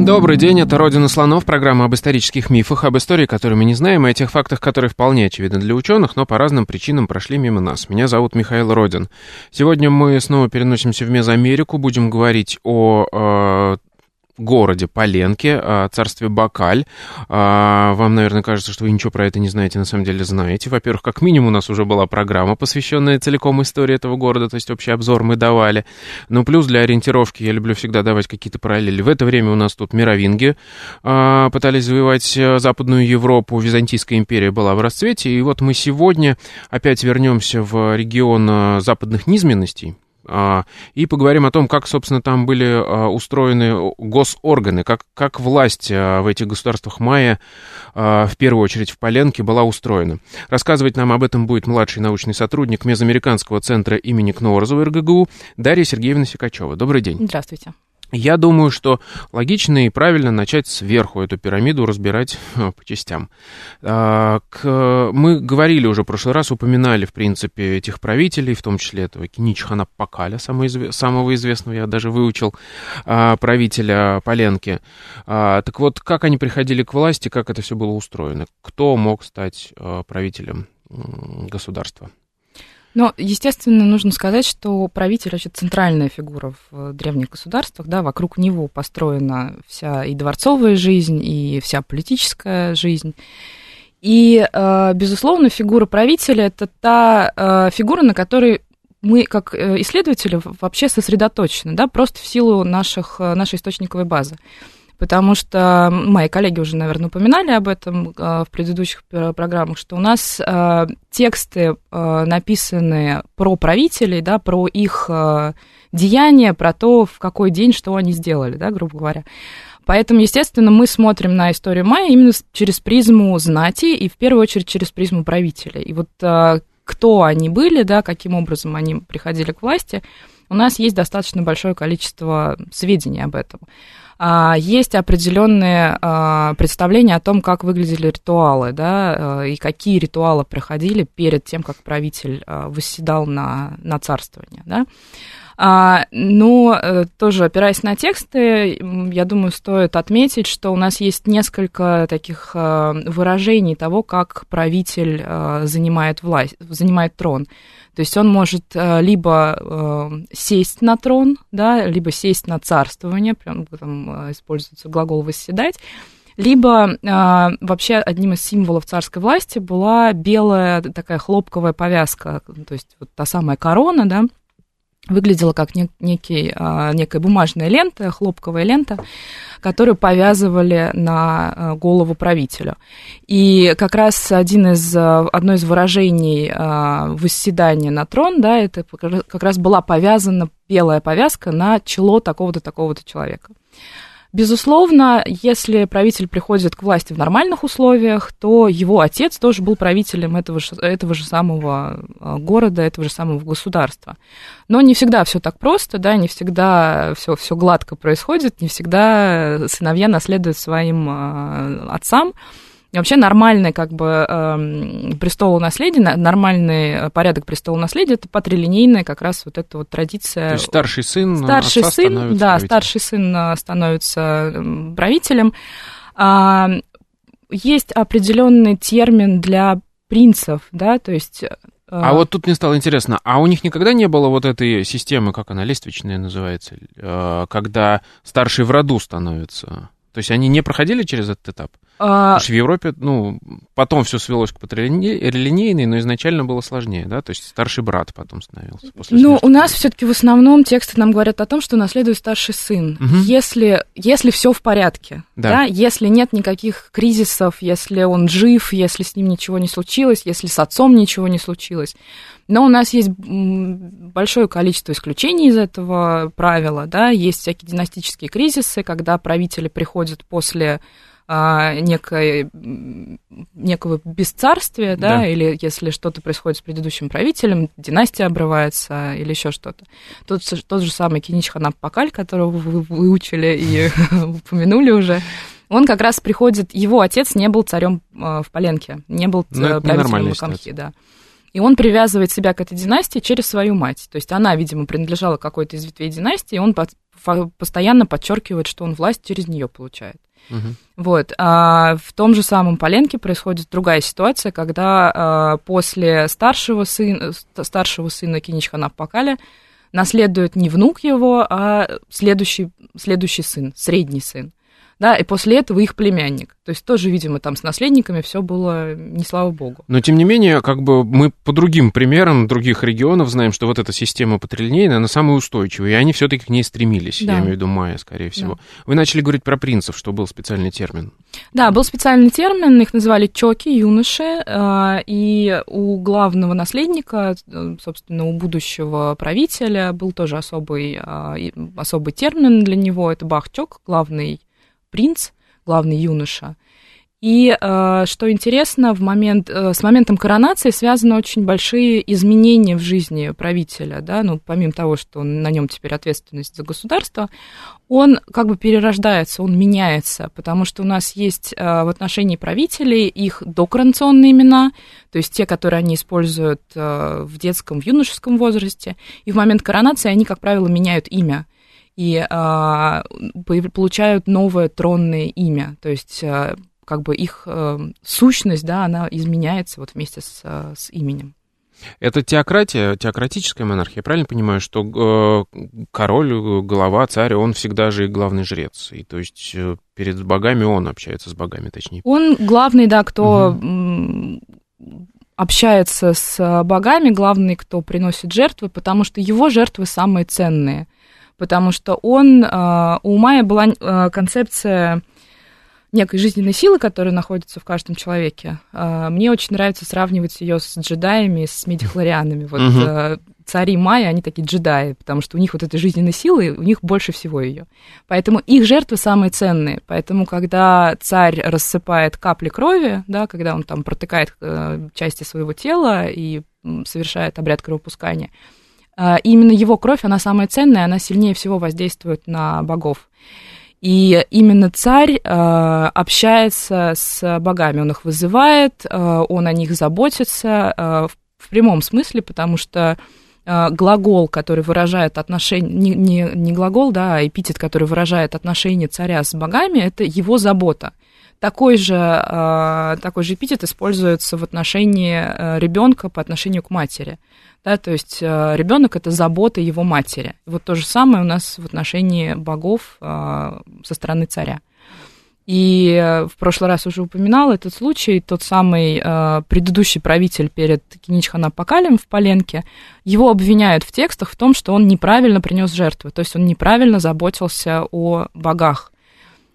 Добрый день, это «Родина слонов», программа об исторических мифах, об истории, которую мы не знаем, и о тех фактах, которые вполне очевидны для ученых, но по разным причинам прошли мимо нас. Меня зовут Михаил Родин. Сегодня мы снова переносимся в Мезоамерику, будем говорить о э, городе Поленке, о царстве Бакаль. А, вам, наверное, кажется, что вы ничего про это не знаете, на самом деле знаете. Во-первых, как минимум у нас уже была программа, посвященная целиком истории этого города, то есть общий обзор мы давали. Ну, плюс для ориентировки я люблю всегда давать какие-то параллели. В это время у нас тут мировинги а, пытались завоевать э, Западную Европу, Византийская империя была в расцвете, и вот мы сегодня опять вернемся в регион э, западных низменностей, а, и поговорим о том, как, собственно, там были а, устроены госорганы, как, как власть а, в этих государствах майя, в первую очередь в Поленке, была устроена. Рассказывать нам об этом будет младший научный сотрудник Мезоамериканского центра имени Кнорзова РГГУ Дарья Сергеевна Сикачева. Добрый день. Здравствуйте. Я думаю, что логично и правильно начать сверху эту пирамиду разбирать э, по частям. А, мы говорили уже в прошлый раз, упоминали, в принципе, этих правителей, в том числе этого Киничхана Пакаля, самого известного, я даже выучил, а, правителя Поленки. А, так вот, как они приходили к власти, как это все было устроено? Кто мог стать э, правителем государства? Но, естественно, нужно сказать, что правитель вообще центральная фигура в древних государствах, да, вокруг него построена вся и дворцовая жизнь, и вся политическая жизнь. И, э, безусловно, фигура правителя это та э, фигура, на которой мы, как э, исследователи, вообще сосредоточены, да, просто в силу наших, нашей источниковой базы потому что мои коллеги уже, наверное, упоминали об этом а, в предыдущих программах, что у нас а, тексты а, написаны про правителей, да, про их деяния, про то, в какой день что они сделали, да, грубо говоря. Поэтому, естественно, мы смотрим на историю Майя именно через призму знати и, в первую очередь, через призму правителей. И вот кто они были, да, каким образом они приходили к власти, у нас есть достаточно большое количество сведений об этом. А, есть определенные а, представления о том, как выглядели ритуалы, да, а, и какие ритуалы проходили перед тем, как правитель восседал на, на царствование, да. Но э, тоже опираясь на тексты, я думаю, стоит отметить, что у нас есть несколько таких выражений того, как правитель занимает власть, занимает трон. То есть он может либо сесть на трон, да, либо сесть на царствование, прям там используется глагол «восседать», либо э, вообще одним из символов царской власти была белая такая хлопковая повязка, то есть вот та самая корона, да, выглядела как некий, а, некая бумажная лента, хлопковая лента, которую повязывали на а, голову правителю. И как раз один из, а, одно из выражений восседания на трон, да, это как раз была повязана белая повязка на чело такого-то, такого-то человека. Безусловно, если правитель приходит к власти в нормальных условиях, то его отец тоже был правителем этого же, этого же самого а, города, этого же самого государства. Но не всегда все так просто, да, не всегда все, все гладко происходит, не всегда сыновья наследуют своим а, отцам. И вообще нормальный как бы э, престолонаследие, нормальный порядок престолонаследия, это патрилинейная как раз вот эта вот традиция. То есть старший сын старший отца сын, становится Да, правителем. старший сын э, становится правителем. А, есть определенный термин для принцев, да, то есть... Э, а вот тут мне стало интересно, а у них никогда не было вот этой системы, как она, лествичная называется, э, когда старший в роду становится? То есть они не проходили через этот этап? А... Потому что в Европе, ну, потом все свелось к патрилинейной, но изначально было сложнее, да? То есть старший брат потом становился. После ну, у нас все-таки в основном тексты нам говорят о том, что наследует старший сын. Угу. Если, если все в порядке, да. да, если нет никаких кризисов, если он жив, если с ним ничего не случилось, если с отцом ничего не случилось. Но у нас есть большое количество исключений из этого правила, да, есть всякие династические кризисы, когда правители приходят после а, некое, некого бесцарствия, да, Да. или если что-то происходит с предыдущим правителем, династия обрывается или еще что-то. Тот, тот же самый Кинич Пакаль, которого вы выучили и упомянули уже, он как раз приходит, его отец не был царем э, в Поленке, не был Ну, э, правителем Макамхи, да. И он привязывает себя к этой династии через свою мать. То есть она, видимо, принадлежала какой-то из ветвей династии, и он постоянно подчеркивает, что он власть через нее получает. Мгм. Вот. А в том же самом Поленке происходит другая ситуация, когда а, после старшего сына, ст- старшего сына Киничхана Пакаля наследует не внук его, а следующий, следующий сын, средний сын. Да, и после этого их племянник. То есть тоже, видимо, там с наследниками все было не слава богу. Но, тем не менее, как бы мы по другим примерам других регионов знаем, что вот эта система патрильнейная, она самая устойчивая, и они все-таки к ней стремились, Да. я имею в виду майя, скорее всего. Вы начали говорить про принцев, что был специальный термин. Да, был специальный термин, их называли чоки, юноши, а, и у главного наследника, э, собственно, у будущего правителя был тоже особый, и- особый термин для него, это бахчок, главный принц, главный юноша. И э, что интересно, в момент, э, с моментом коронации связаны очень большие изменения в жизни правителя, да, ну, помимо того, что на нем теперь ответственность за государство, он как бы перерождается, он меняется, потому что у нас есть э, в отношении правителей их докоронационные имена, то есть те, которые они используют в детском, в юношеском возрасте, и в момент коронации они, как правило, меняют имя и а, получают новое тронное имя, то есть а, как бы их э, сущность, да, она изменяется вот вместе с, а, с именем. Это теократия, теократическая монархия, я правильно понимаю, что король, глава, царь, он всегда же и главный жрец, и то есть э, перед богами он общается с богами, точнее. Он главный, да, кто м, общается с а, богами, главный, кто приносит жертвы, потому что его жертвы самые ценные. Потому что он, а, у Майя была а, концепция некой жизненной силы, которая находится в каждом человеке. А, Мне очень нравится сравнивать ее с джедаями, с медихлорианами. Вот а, цари Майя, они такие джедаи, потому что у них вот этой жизненной силы, у них больше всего ее. Поэтому их жертвы самые ценные. Поэтому, когда царь рассыпает капли крови, да, когда он там протыкает э, части своего тела и совершает обряд кровопускания, э, именно его кровь, она самая ценная, она сильнее всего воздействует на богов. И именно царь э, общается с богами, он их вызывает, э, он о них заботится э, в, в прямом смысле, потому что э, глагол, который выражает отношение, не, не, не глагол, да, а эпитет, который выражает отношение царя с богами, это его забота. Такой же, э, такой же эпитет используется в отношении э, ребенка по отношению к матери. Да, то есть ребенок это забота его матери. Вот то же самое у нас в отношении богов э, со стороны царя. И э, в прошлый раз уже упоминал этот случай, тот самый э, предыдущий правитель перед Киничхана Пакалем в Поленке, его обвиняют в текстах в том, что он неправильно принес жертвы, то есть он неправильно заботился о богах.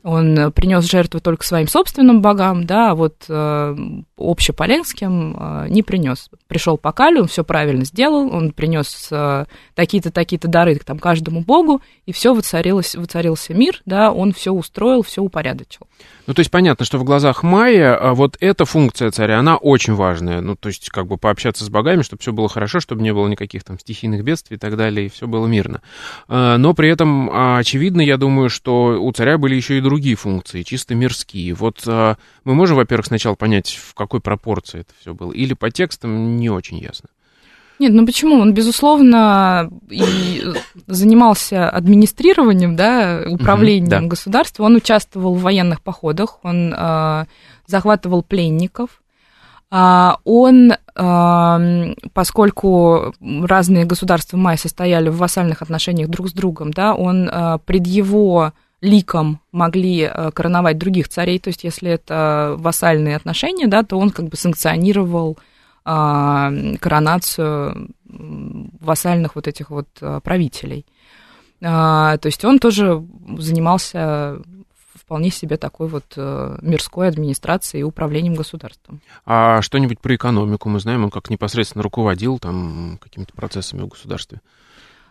Он принес жертву только своим собственным богам, да, а вот э, общеполенским э, не принес. Пришел по Калю, он все правильно сделал, он принес э, такие-то, такие-то дары там, каждому богу, и все воцарилось, воцарился мир, да, он все устроил, все упорядочил. Ну, то есть понятно, что в глазах Майя а, вот эта функция царя, она очень важная. Ну, то есть как бы пообщаться с богами, чтобы все было хорошо, чтобы не было никаких там стихийных бедствий и так далее, и все было мирно. А, Но при этом а, очевидно, я думаю, что у царя были еще и другие функции, чисто мирские. Вот а, мы можем, во-первых, сначала понять, в какой пропорции это все было, или по текстам не очень ясно. Нет, ну почему? Он, безусловно, и занимался администрированием, да, управлением да. государства. Он участвовал в военных походах, он э, захватывал пленников. А, он, э, поскольку разные государства Майя состояли в вассальных отношениях друг с другом, да, он э, пред его ликом могли э, короновать других царей, то есть если это вассальные отношения, да, то он как бы санкционировал а, коронацию вассальных вот этих вот а, правителей. А, то есть он тоже занимался вполне себе такой вот э, мирской администрацией и управлением государством. А что-нибудь про экономику мы знаем, он как непосредственно руководил там какими-то процессами в государстве?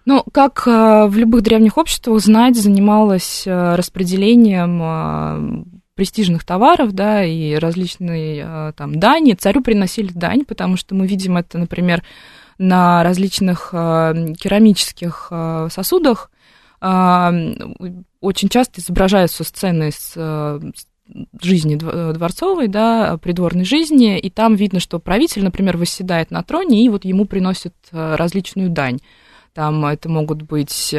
Ну, как э, в любых древних обществах, знать занималась э, распределением престижных товаров, да, и различные там дани. Царю приносили дань, потому что мы видим это, например, на различных керамических сосудах, очень часто изображаются сцены с жизни дворцовой, да, придворной жизни, и там видно, что правитель, например, восседает на троне, и вот ему приносят различную дань. Там это могут быть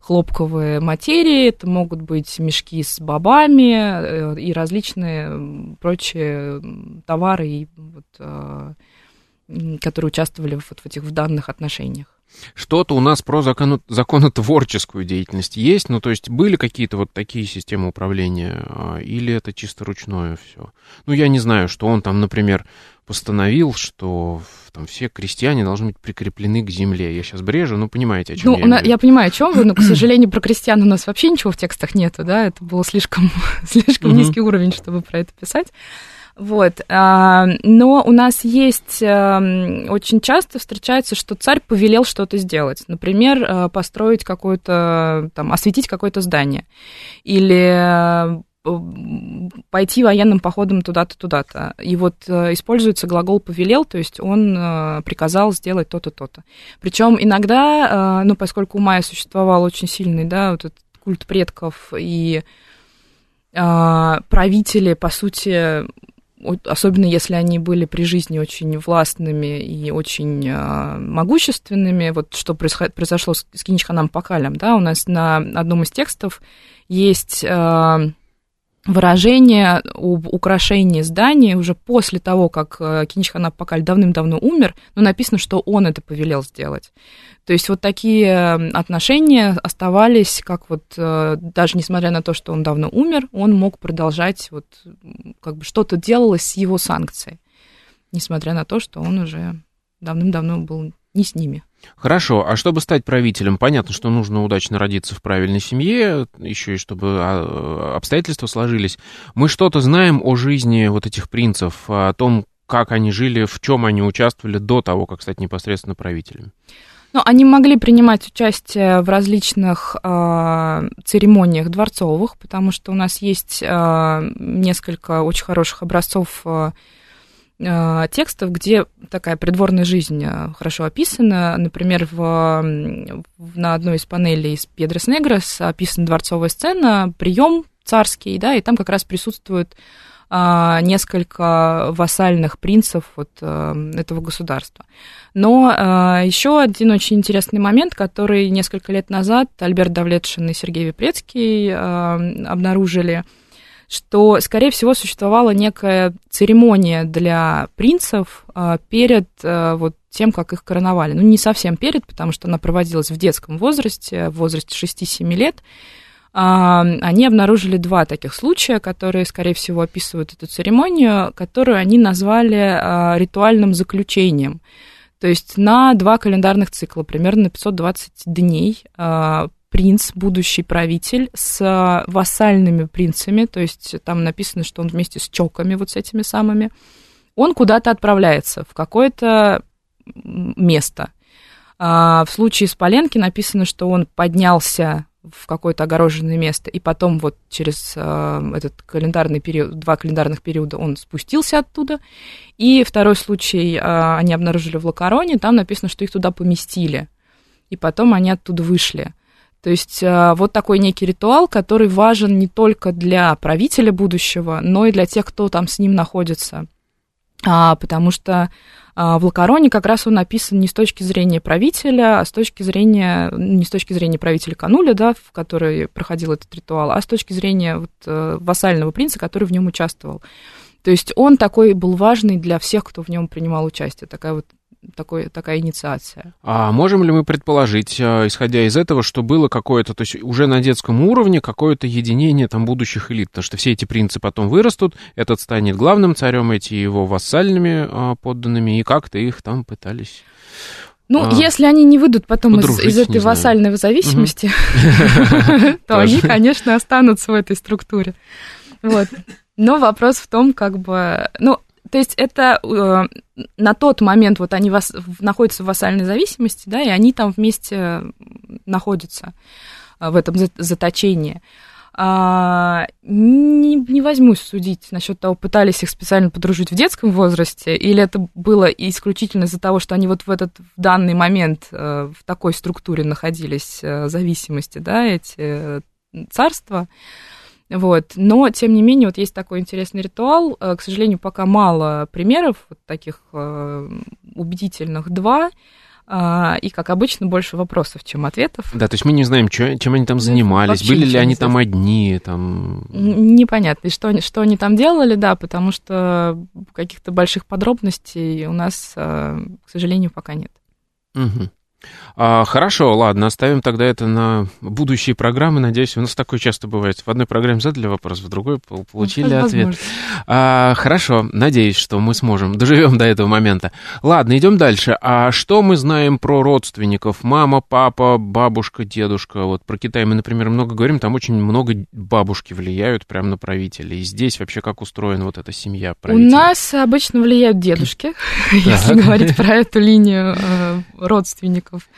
хлопковые материи, это могут быть мешки с бобами э, и различные прочие товары, и вот, э, которые участвовали вот в этих в данных отношениях. Что-то у нас про закону, законотворческую деятельность есть, ну, то есть были какие-то вот такие системы управления, а, или это чисто ручное все? Ну, я не знаю, что он там, например, постановил, что там все крестьяне должны быть прикреплены к земле. Я сейчас брежу, но понимаете, о чем ну, я. На, я понимаю, о чем вы, но, к сожалению, про крестьян у нас вообще ничего в текстах нету, да, это был слишком, слишком низкий уровень, чтобы про это писать. Вот. А, но у нас есть, эм, очень часто встречается, что царь повелел что-то сделать. Например, э, построить какое-то, там, осветить какое-то здание. Или э, пойти военным походом туда-то, туда-то. И вот э, используется глагол «повелел», то есть он приказал сделать то-то, то-то. Причем иногда, ну, поскольку у Майя существовал очень сильный, да, вот этот культ предков и правители, по сути, особенно если они были при жизни очень властными и очень э, могущественными, вот что произошло с, Киничханом Пакалем, да, у нас на одном из текстов есть э, выражение об украшении здания уже после того, как э, Киничхан Апакаль давным-давно умер, но написано, что он это повелел сделать. То есть вот такие отношения оставались, как вот, э, даже несмотря на то, что он давно умер, он мог продолжать, вот, как бы что-то делалось с его санкцией, несмотря на то, что он уже давным-давно был не с ними. Хорошо, а чтобы стать правителем, понятно, что нужно удачно родиться в правильной семье, еще и чтобы а, обстоятельства сложились. Мы что-то знаем о жизни вот этих принцев, о том, как они жили, в чем они участвовали до того, как стать непосредственно правителем? Ну, они могли принимать участие в различных э, церемониях дворцовых, потому что у нас есть э, несколько очень хороших образцов э, Э, текстов, где такая придворная жизнь э, хорошо описана. Например, в, на одной из панелей из Педрос Негрос описана дворцовая сцена, прием царский, да, и там как раз присутствует а, несколько вассальных принцев вот а, этого государства. Но еще один очень интересный момент, который несколько лет назад Альберт Давлетшин и Сергей Випрецкий а, обнаружили – что, скорее всего, существовала некая церемония для принцев а, перед а, вот тем, как их короновали. Ну, не совсем перед, потому что она проводилась в детском возрасте, в возрасте 6-7 лет. А, они обнаружили два таких случая, которые, скорее всего, описывают эту церемонию, которую они назвали ритуальным заключением. То есть на два календарных цикла, примерно на 520 дней, принц, будущий правитель, с вассальными принцами, то есть там написано, что он вместе с чоками, вот с этими самыми, он куда-то отправляется, в какое-то место. А в случае с Поленки написано, что он поднялся в какое-то огороженное место, и потом вот через э, этот календарный период, два календарных периода он спустился оттуда. И второй случай э, они обнаружили в Лакароне, там написано, что их туда поместили, и потом они оттуда вышли. То есть э, вот такой некий ритуал, который важен не только для правителя будущего, но и для тех, кто там с ним находится. А, потому что а, в Лакароне как раз он написан не с точки зрения правителя, а с точки зрения, не с точки зрения правителя Кануля, да, в который проходил этот ритуал, а с точки зрения вот, э, вассального принца, который в нем участвовал. То есть он такой был важный для всех, кто в нем принимал участие. Такая вот такой, такая инициация. А можем ли мы предположить, э, исходя из этого, что было какое-то, то есть уже на детском уровне какое-то единение там будущих элит, потому что все эти принцы потом вырастут, этот станет главным царем, эти его вассальными а, подданными, и как-то их там пытались ну, а, если они не выйдут потом из, из этой вассальной зависимости, то они, конечно, останутся в этой структуре. Вот. Но вопрос в том, как бы, ну, то есть это э, на тот момент вот они вас, находятся в вассальной зависимости, да, и они там вместе находятся э, в этом заточении. А, не, не возьмусь судить насчет того, пытались их специально подружить в детском возрасте, или это было исключительно из-за того, что они вот в этот в данный момент э, в такой структуре находились э, зависимости, да, эти э, царства. Вот. Но, тем не менее, вот есть такой интересный ритуал. К сожалению, пока мало примеров вот таких убедительных. Два. А, и, как обычно, больше вопросов, чем ответов. Да, то есть мы не знаем, что, чем они там занимались, Вообще были ли они там одни, там... Непонятно, и что, что они там делали, да, потому что каких-то больших подробностей у нас, к сожалению, пока нет. Угу. А, хорошо, ладно, оставим тогда это на будущие программы. Надеюсь, у нас такое часто бывает. В одной программе задали вопрос, в другой получили ответ. А, хорошо, надеюсь, что мы сможем, доживем до этого момента. Ладно, идем дальше. А что мы знаем про родственников? Мама, папа, бабушка, дедушка. Вот про Китай мы, например, много говорим, там очень много бабушки влияют прямо на правителей. И здесь вообще как устроена вот эта семья правителей? У нас обычно влияют дедушки, если говорить про эту линию э, родственников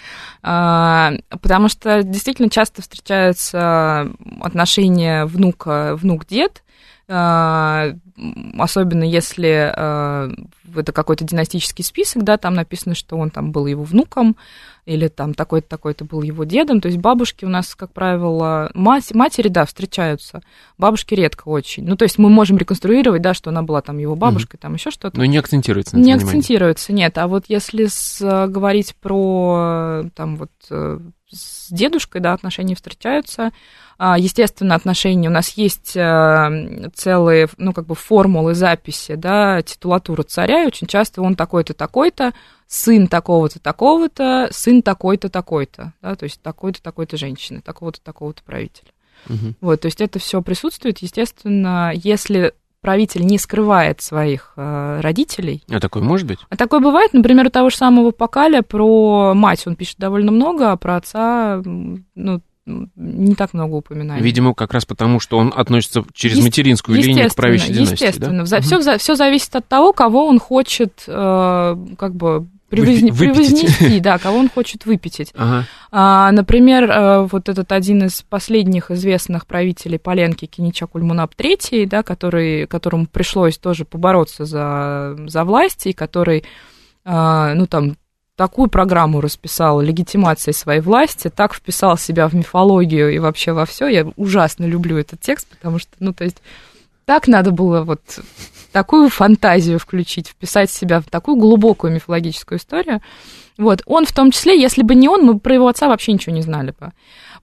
потому что действительно часто встречаются отношения внука, внук-дед, а, особенно если а, это какой-то династический список, да, там написано, что он там был его внуком, или там такой-то, такой-то был его дедом. То есть бабушки у нас, как правило, мать, матери, да, встречаются, бабушки редко очень. Ну, то есть мы можем реконструировать, да, что она была там его бабушкой, mm-hmm. там еще что-то. Но не акцентируется на Не внимание. акцентируется, нет. А вот если с, говорить про там вот э, с дедушкой, да, отношения встречаются, а, естественно, отношения. У нас есть э, целые, ну, как бы формулы записи, да, титулатура царя, и очень часто он такой-то, такой-то, сын такого-то, такого-то, сын такой-то, такой-то, да, то есть такой-то, такой-то женщины, такого-то, такого-то правителя. Угу. Вот, то есть это все присутствует, естественно, если правитель не скрывает своих э, родителей. А такое может быть? А такое бывает, например, у того же самого Покаля про мать он пишет довольно много, а про отца, ну, не так много упоминаний. Видимо, как раз потому, что он относится через Есть, материнскую линию к правящей династии. Естественно. Да? Все, угу. все зависит от того, кого он хочет э, как бы превозне, превознести, да, кого он хочет выпятить. Ага. А, например, э, вот этот один из последних известных правителей Поленки, Киничак Ульмунап III, да, который, которому пришлось тоже побороться за, за власть, и который, а, ну, там, такую программу расписал легитимации своей власти, так вписал себя в мифологию и вообще во все. Я ужасно люблю этот текст, потому что, ну, то есть, так надо было вот такую фантазию включить, вписать себя в такую глубокую мифологическую историю. Вот, он в том числе, если бы не он, мы про его отца вообще ничего не знали бы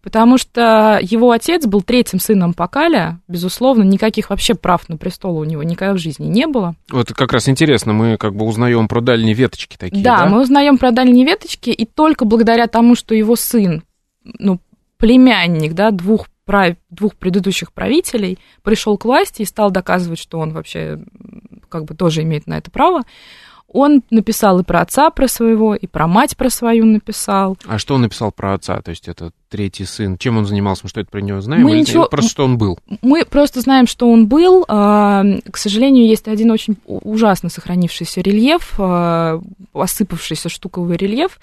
потому что его отец был третьим сыном Покаля, безусловно, никаких вообще прав на престол у него никогда в жизни не было. Вот как раз интересно, мы как бы узнаем про дальние веточки такие, да? Да, мы узнаем про дальние веточки, и только благодаря тому, что его сын, ну, племянник, да, двух. Двух предыдущих правителей, пришел к власти и стал доказывать, что он вообще как бы тоже имеет на это право, он написал и про отца про своего, и про мать про свою написал. А что он написал про отца? То есть это третий сын. Чем он занимался? Мы что это про него знаем? Мы Или ничего... Просто что он был? Мы просто знаем, что он был. А, к сожалению, есть один очень ужасно сохранившийся рельеф, а, осыпавшийся штуковый рельеф,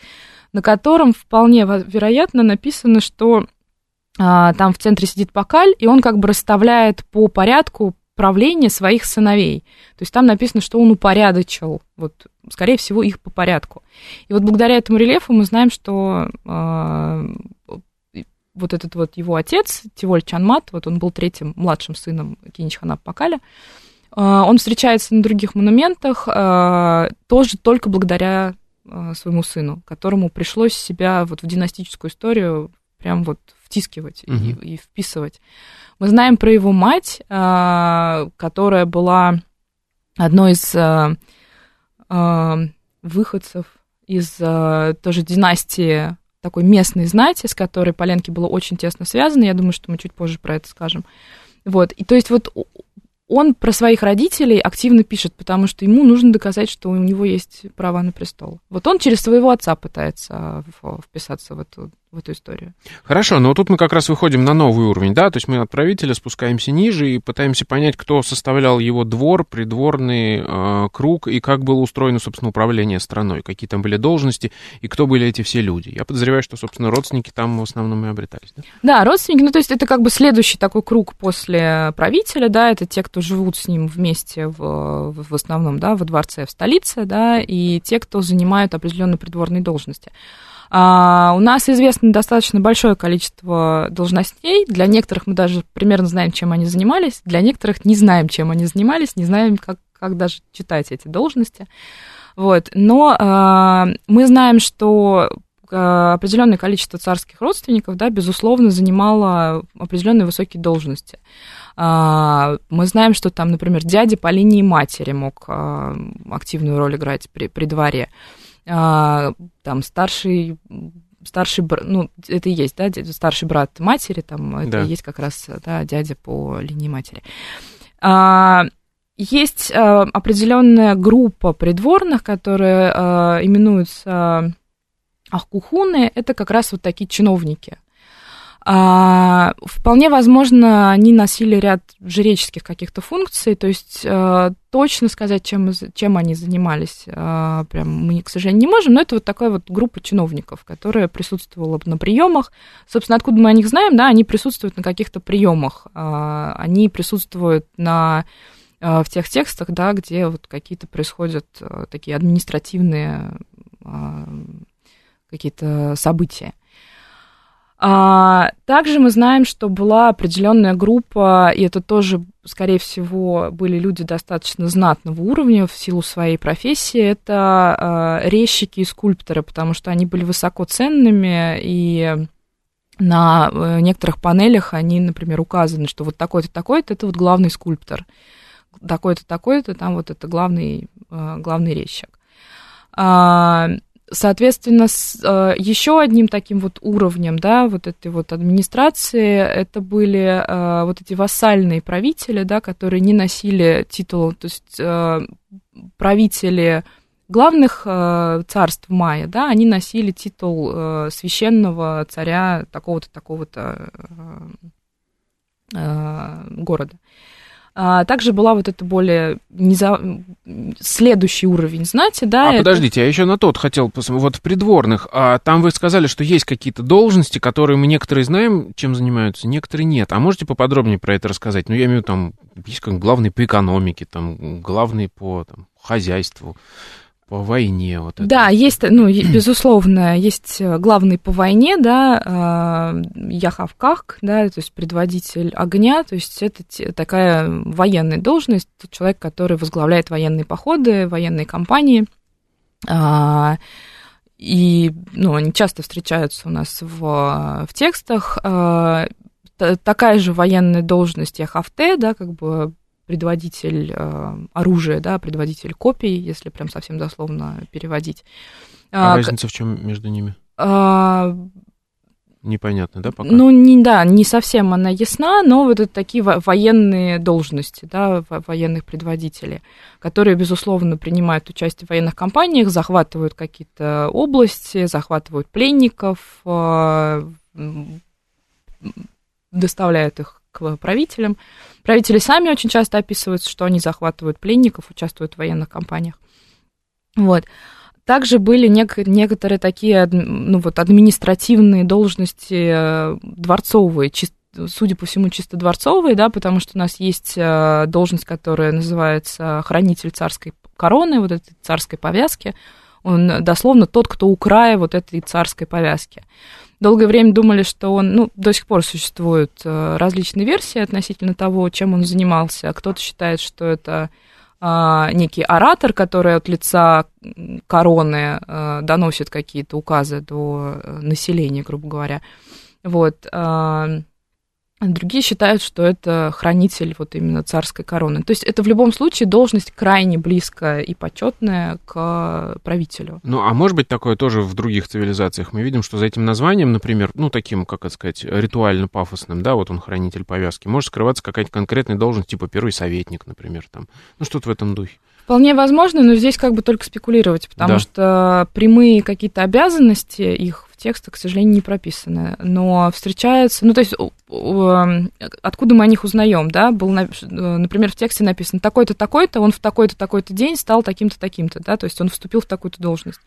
на котором вполне вероятно написано, что там в центре сидит Покаль, и он как бы расставляет по порядку правления своих сыновей. То есть там написано, что он упорядочил, вот, скорее всего, их по порядку. И вот благодаря этому рельефу мы знаем, что э, вот этот вот его отец, Тиволь Чанмат, вот он был третьим младшим сыном Киничхана Пакаля, э, он встречается на других монументах э, тоже только благодаря своему сыну, которому пришлось себя вот в династическую историю прям вот втискивать угу. и, и вписывать. Мы знаем про его мать, а, которая была одной из а, а, выходцев из тоже династии такой местной знати, с которой Поленки было очень тесно связано. Я думаю, что мы чуть позже про это скажем. Вот. И то есть вот он про своих родителей активно пишет, потому что ему нужно доказать, что у него есть права на престол. Вот он через своего отца пытается вписаться в эту, в эту историю. Хорошо, но тут мы как раз выходим на новый уровень, да, то есть мы от правителя спускаемся ниже и пытаемся понять, кто составлял его двор, придворный э, круг и как было устроено, собственно, управление страной, какие там были должности и кто были эти все люди. Я подозреваю, что, собственно, родственники там в основном и обретались, да? Да, родственники, ну то есть это как бы следующий такой круг после правителя, да, это те, кто живут с ним вместе в, в основном, да, во дворце в столице, да, и те, кто занимают определенные придворные должности. А, у нас известно достаточно большое количество должностей. Для некоторых мы даже примерно знаем, чем они занимались. Для некоторых не знаем, чем они занимались, не знаем, как, как даже читать эти должности. Вот. Но а, мы знаем, что а, определенное количество царских родственников, да, безусловно, занимало определенные высокие должности. Мы знаем, что там, например, дядя по линии матери мог активную роль играть при, при дворе. А, там старший старший брат, ну, это и есть, да, старший брат матери, там, это да. и есть как раз, да, дядя по линии матери. А, есть а, определенная группа придворных, которые а, именуются ахкухуны, это как раз вот такие чиновники. А, вполне возможно, они носили ряд жреческих каких-то функций, то есть а, точно сказать, чем, чем они занимались, а, прям мы, к сожалению, не можем, но это вот такая вот группа чиновников, которая присутствовала на приемах. Собственно, откуда мы о них знаем, да, они присутствуют на каких-то приемах, а, они присутствуют на а, в тех текстах, да, где вот какие-то происходят такие административные какие-то события. А, также мы знаем, что была определенная группа, и это тоже, скорее всего, были люди достаточно знатного уровня в силу своей профессии, это а, резчики и скульпторы, потому что они были высоко ценными, и на э, некоторых панелях они, например, указаны, что вот такой-то, такой-то, это вот главный скульптор, такой-то, такой-то, там вот это главный, э, главный резчик. Соответственно, с, э, еще одним таким вот уровнем, да, вот этой вот администрации, это были э, вот эти вассальные правители, да, которые не носили титул, то есть э, правители главных царств Майя, да, они носили титул священного царя такого-то, такого-то города. А, также была вот это более неза... следующий уровень знати, да. А это... подождите, я еще на тот хотел посмотреть. Вот в придворных, а там вы сказали, что есть какие-то должности, которые мы некоторые знаем, чем занимаются, некоторые нет. А можете поподробнее про это рассказать? Ну, я имею в виду, там, есть как главный по экономике, там, главный по там, хозяйству по войне. Вот это. Да, есть, ну, безусловно, есть э, главный по войне, да, э, Яхавках, да, то есть предводитель огня, то есть это такая военная должность, человек, который возглавляет военные походы, военные кампании. А, и, ну, они часто встречаются у нас в, в текстах. А, такая же военная должность Яхавте, да, как бы предводитель э, оружия, да, предводитель копий, если прям совсем дословно переводить. А, а разница в чем между ними? А, Непонятно, да, пока? Ну, не, да, не совсем она ясна, но вот это такие военные должности, да, военных предводителей, которые, безусловно, принимают участие в военных кампаниях, захватывают какие-то области, захватывают пленников, э, доставляют их к правителям. Правители сами очень часто описывают, что они захватывают пленников, участвуют в военных кампаниях. Вот. Также были нек- некоторые такие ну, вот, административные должности э, дворцовые, чисто судя по всему, чисто дворцовые, да, потому что у нас есть э, должность, которая называется хранитель царской короны, вот этой царской повязки. Он дословно тот, кто у края вот этой царской повязки долгое время думали, что он, ну, до сих пор существуют э, различные версии относительно того, чем он занимался. Кто-то считает, что это а, некий оратор, который от лица короны а, доносит какие-то указы до э, населения, грубо говоря. Вот. Другие считают, что это хранитель вот именно царской короны. То есть это в любом случае должность крайне близкая и почетная к правителю. Ну, а может быть такое тоже в других цивилизациях? Мы видим, что за этим названием, например, ну, таким, как это сказать, ритуально пафосным, да, вот он хранитель повязки, может скрываться какая-то конкретная должность, типа первый советник, например, там. Ну, что-то в этом духе. Вполне возможно, но здесь как бы только спекулировать, потому Да. что прямые какие-то обязанности их в текстах, к сожалению, не прописаны. Но встречаются, ну то есть эм, откуда мы о них узнаем, да? Был, э, например, в тексте написано такой-то, такой-то, он в такой-то, такой-то день стал таким-то, таким-то, да, то есть он вступил в такую-то должность.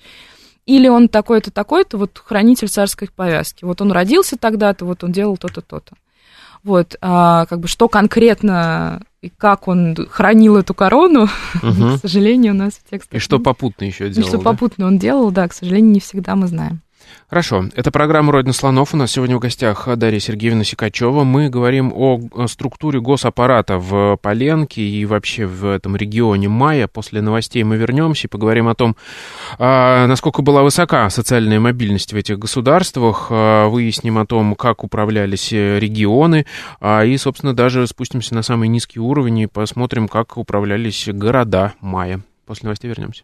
Или он такой-то, такой-то, вот хранитель царской повязки. Вот он родился тогда-то, вот он делал то-то, то-то. Вот, а, как бы что конкретно и как он хранил эту корону, Мгм. к сожалению, у нас в текстах. И что попутно еще И делал? что да? попутно он делал, да, к сожалению, не всегда мы знаем. Хорошо. Это программа «Родина слонов». У нас сегодня в гостях Дарья Сергеевна Сикачева. Мы говорим о структуре госаппарата в Поленке и вообще в этом регионе Майя. После новостей мы вернемся и поговорим о том, а, насколько была высока социальная мобильность в этих государствах. А, Выясним о том, как управлялись э, регионы. А, И, собственно, даже спустимся на самый низкий уровень и посмотрим, как управлялись города Майя. После новостей вернемся.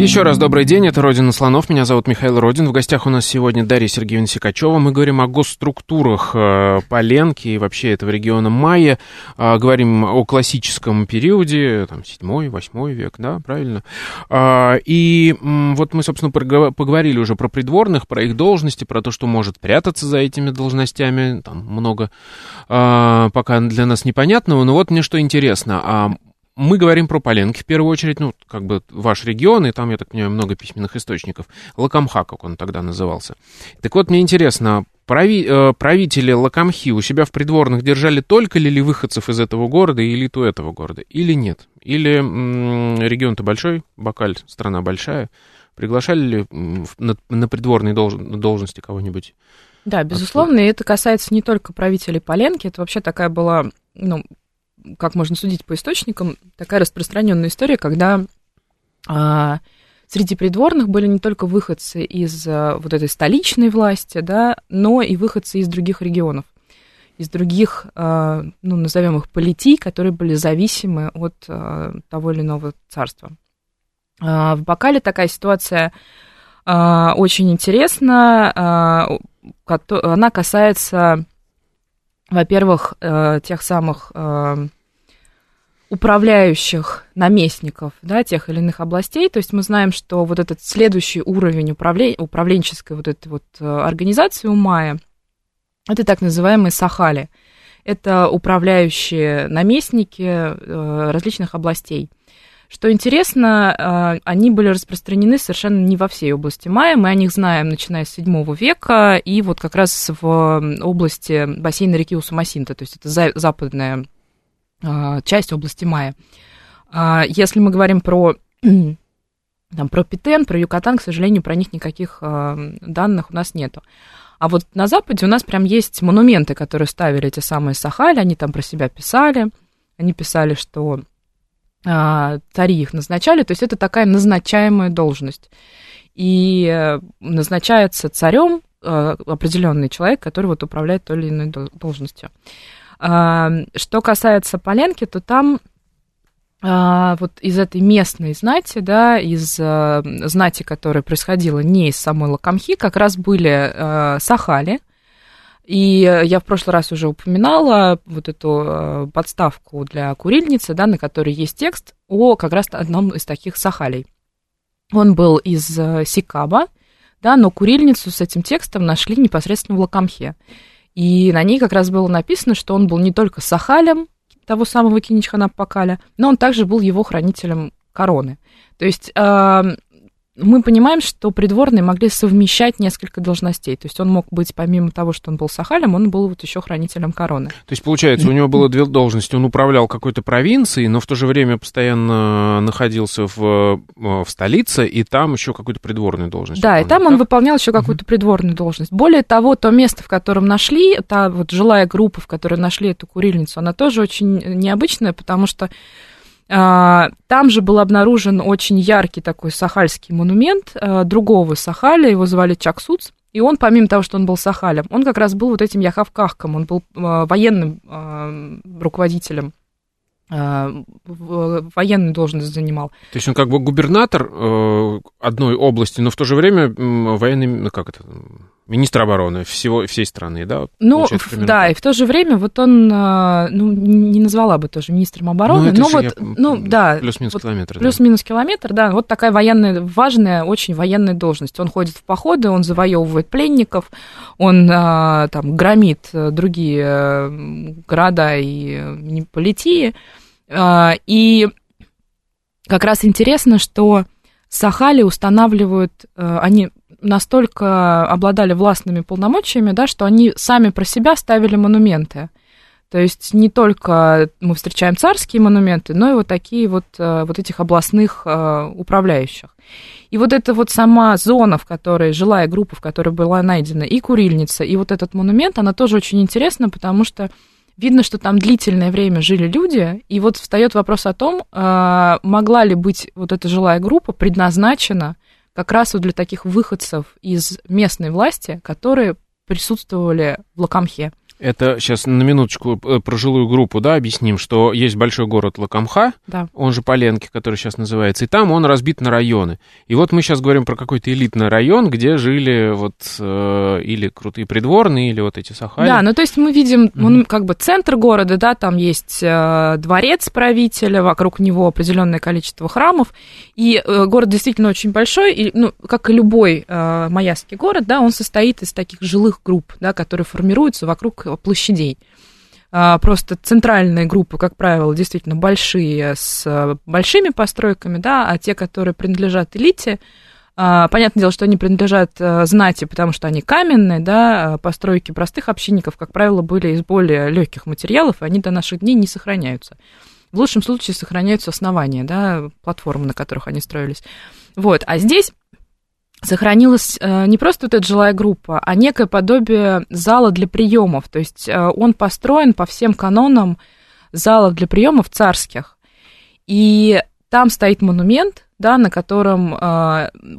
Еще раз добрый день, это «Родина слонов», меня зовут Михаил Родин. В гостях у нас сегодня Дарья Сергеевна Сикачева. Мы говорим о госструктурах э, Поленки и вообще этого региона Майя. А, Говорим о классическом периоде, там, 7-8 век, да, правильно? А, И вот мы, собственно, поговорили уже про придворных, про их должности, про то, что может прятаться за этими должностями. Там много пока для нас непонятного. Но вот мне что интересно. а мы говорим про Поленки в первую очередь, ну, как бы ваш регион, и там, я так понимаю, много письменных источников. Лакамха, как он тогда назывался. Так вот, мне интересно, прави- э, правители Лакамхи у себя в придворных держали только ли ли выходцев из этого города и элиту этого города, или нет? Или м, регион-то большой, Бакаль, страна большая, приглашали ли на, на придворные долж- должности кого-нибудь? Да, безусловно, и это касается не только правителей Поленки, это вообще такая была, ну, как можно судить по источникам, такая распространенная история, когда а, среди придворных были не только выходцы из а, вот этой столичной власти, да, но и выходцы из других регионов, из других, а, ну, назовем их политий, которые были зависимы от а, того или иного царства. А, в Бакале такая ситуация а, очень интересна. а, Она касается, во-первых, э, тех самых э, управляющих наместников да, тех или иных областей. То есть мы знаем, что вот этот следующий уровень управле- управленческой вот этой вот э, организации у Майя, это так называемые сахали. Это управляющие наместники э, различных областей. Что интересно, э, они были распространены совершенно не во всей области Майя. Мы о них знаем, начиная с 7 века, и вот как раз в области бассейна реки Усамасинта, то есть это за- западная э, часть области Майя. А Если мы говорим про, там, про Питен, про Юкатан, к сожалению, про них никаких данных у нас нету. А вот на Западе у нас прям есть монументы, которые ставили эти самые Сахали, они там про себя писали, они писали, что а, цари их назначали, то есть это такая назначаемая должность. И э, назначается царем э, определенный человек, который вот управляет той или иной дол- должностью. А, Что касается Поленки, то там а, вот из этой местной знати, да, из а, знати, которая происходила не из самой Лакамхи, как раз были а, Сахали. И я в прошлый раз уже упоминала вот эту а, подставку для курильницы, да, на которой есть текст о как раз одном из таких Сахалей. Он был из а, Сикаба, да, но курильницу с этим текстом нашли непосредственно в Лакамхе. И на ней как раз было написано, что он был не только Сахалем, того самого Киничхана Пакаля, но он также был его хранителем короны. То есть э, мы понимаем, что придворные могли совмещать несколько должностей. То есть он мог быть, помимо того, что он был Сахалем, он был вот еще хранителем короны. То есть, получается, у него было две должности. Он управлял какой-то провинцией, но в то же время постоянно находился в, э, в столице, и там еще какую-то придворную должность. Да, и выполнял, там он так? выполнял еще какую-то придворную должность. Более того, то место, в котором нашли, та вот жилая группа, в которой нашли эту курильницу, она тоже очень необычная, потому что там же был обнаружен очень яркий такой сахальский монумент а, другого Сахаля, его звали Чаксуц, и он, помимо того, что он был Сахалем, он как раз был вот этим Яхавкахком, он был а, военным а, руководителем военную должность занимал. То есть он как бы губернатор одной области, но в то же время военный, ну как это, министр обороны всего, всей страны, да? Ну, да, и в то же время вот он, ну, не назвала бы тоже министром обороны, ну, но вот, я, ну, да. Плюс-минус вот, километр. Плюс-минус километр, да, вот такая военная, важная, очень военная должность. Он ходит в походы, он завоевывает пленников, он там громит другие города и политии, и как раз интересно, что Сахали устанавливают, они настолько обладали властными полномочиями, да, что они сами про себя ставили монументы. То есть не только мы встречаем царские монументы, но и вот такие вот, э, вот этих областных э, управляющих. И вот эта вот сама зона, в которой, жилая группа, в которой была найдена и курильница, и вот этот монумент, она тоже очень интересна, потому что видно, что там длительное время жили люди, и вот встает вопрос о том, э, могла ли быть вот эта жилая группа предназначена как раз вот для таких выходцев из местной власти, которые присутствовали в Лакамхе. Это сейчас на минуточку э, про жилую группу, да, объясним, что есть большой город Лакамха, да. он же Поленки, который сейчас называется, и там он разбит на районы. И вот мы сейчас говорим про какой-то элитный район, где жили вот э, или крутые придворные, или вот эти сахари. Да, ну то есть мы видим mm-hmm. как бы центр города, да, там есть э, дворец правителя, вокруг него определенное количество храмов, и э, город действительно очень большой, и, ну, как и любой э, майяский город, да, он состоит из таких жилых групп, да, которые формируются вокруг площадей. А, просто центральные группы, как правило, действительно большие, с большими постройками, да, а те, которые принадлежат элите, а, Понятное дело, что они принадлежат э, знати, потому что они каменные, да, а постройки простых общинников, как правило, были из более легких материалов, и они до наших дней не сохраняются. В лучшем случае сохраняются основания, да, платформы, на которых они строились. Вот, а здесь сохранилась э, не просто вот эта жилая группа, а некое подобие зала для приемов. То есть э, он построен по всем канонам залов для приемов царских. И там стоит монумент, да, на котором э,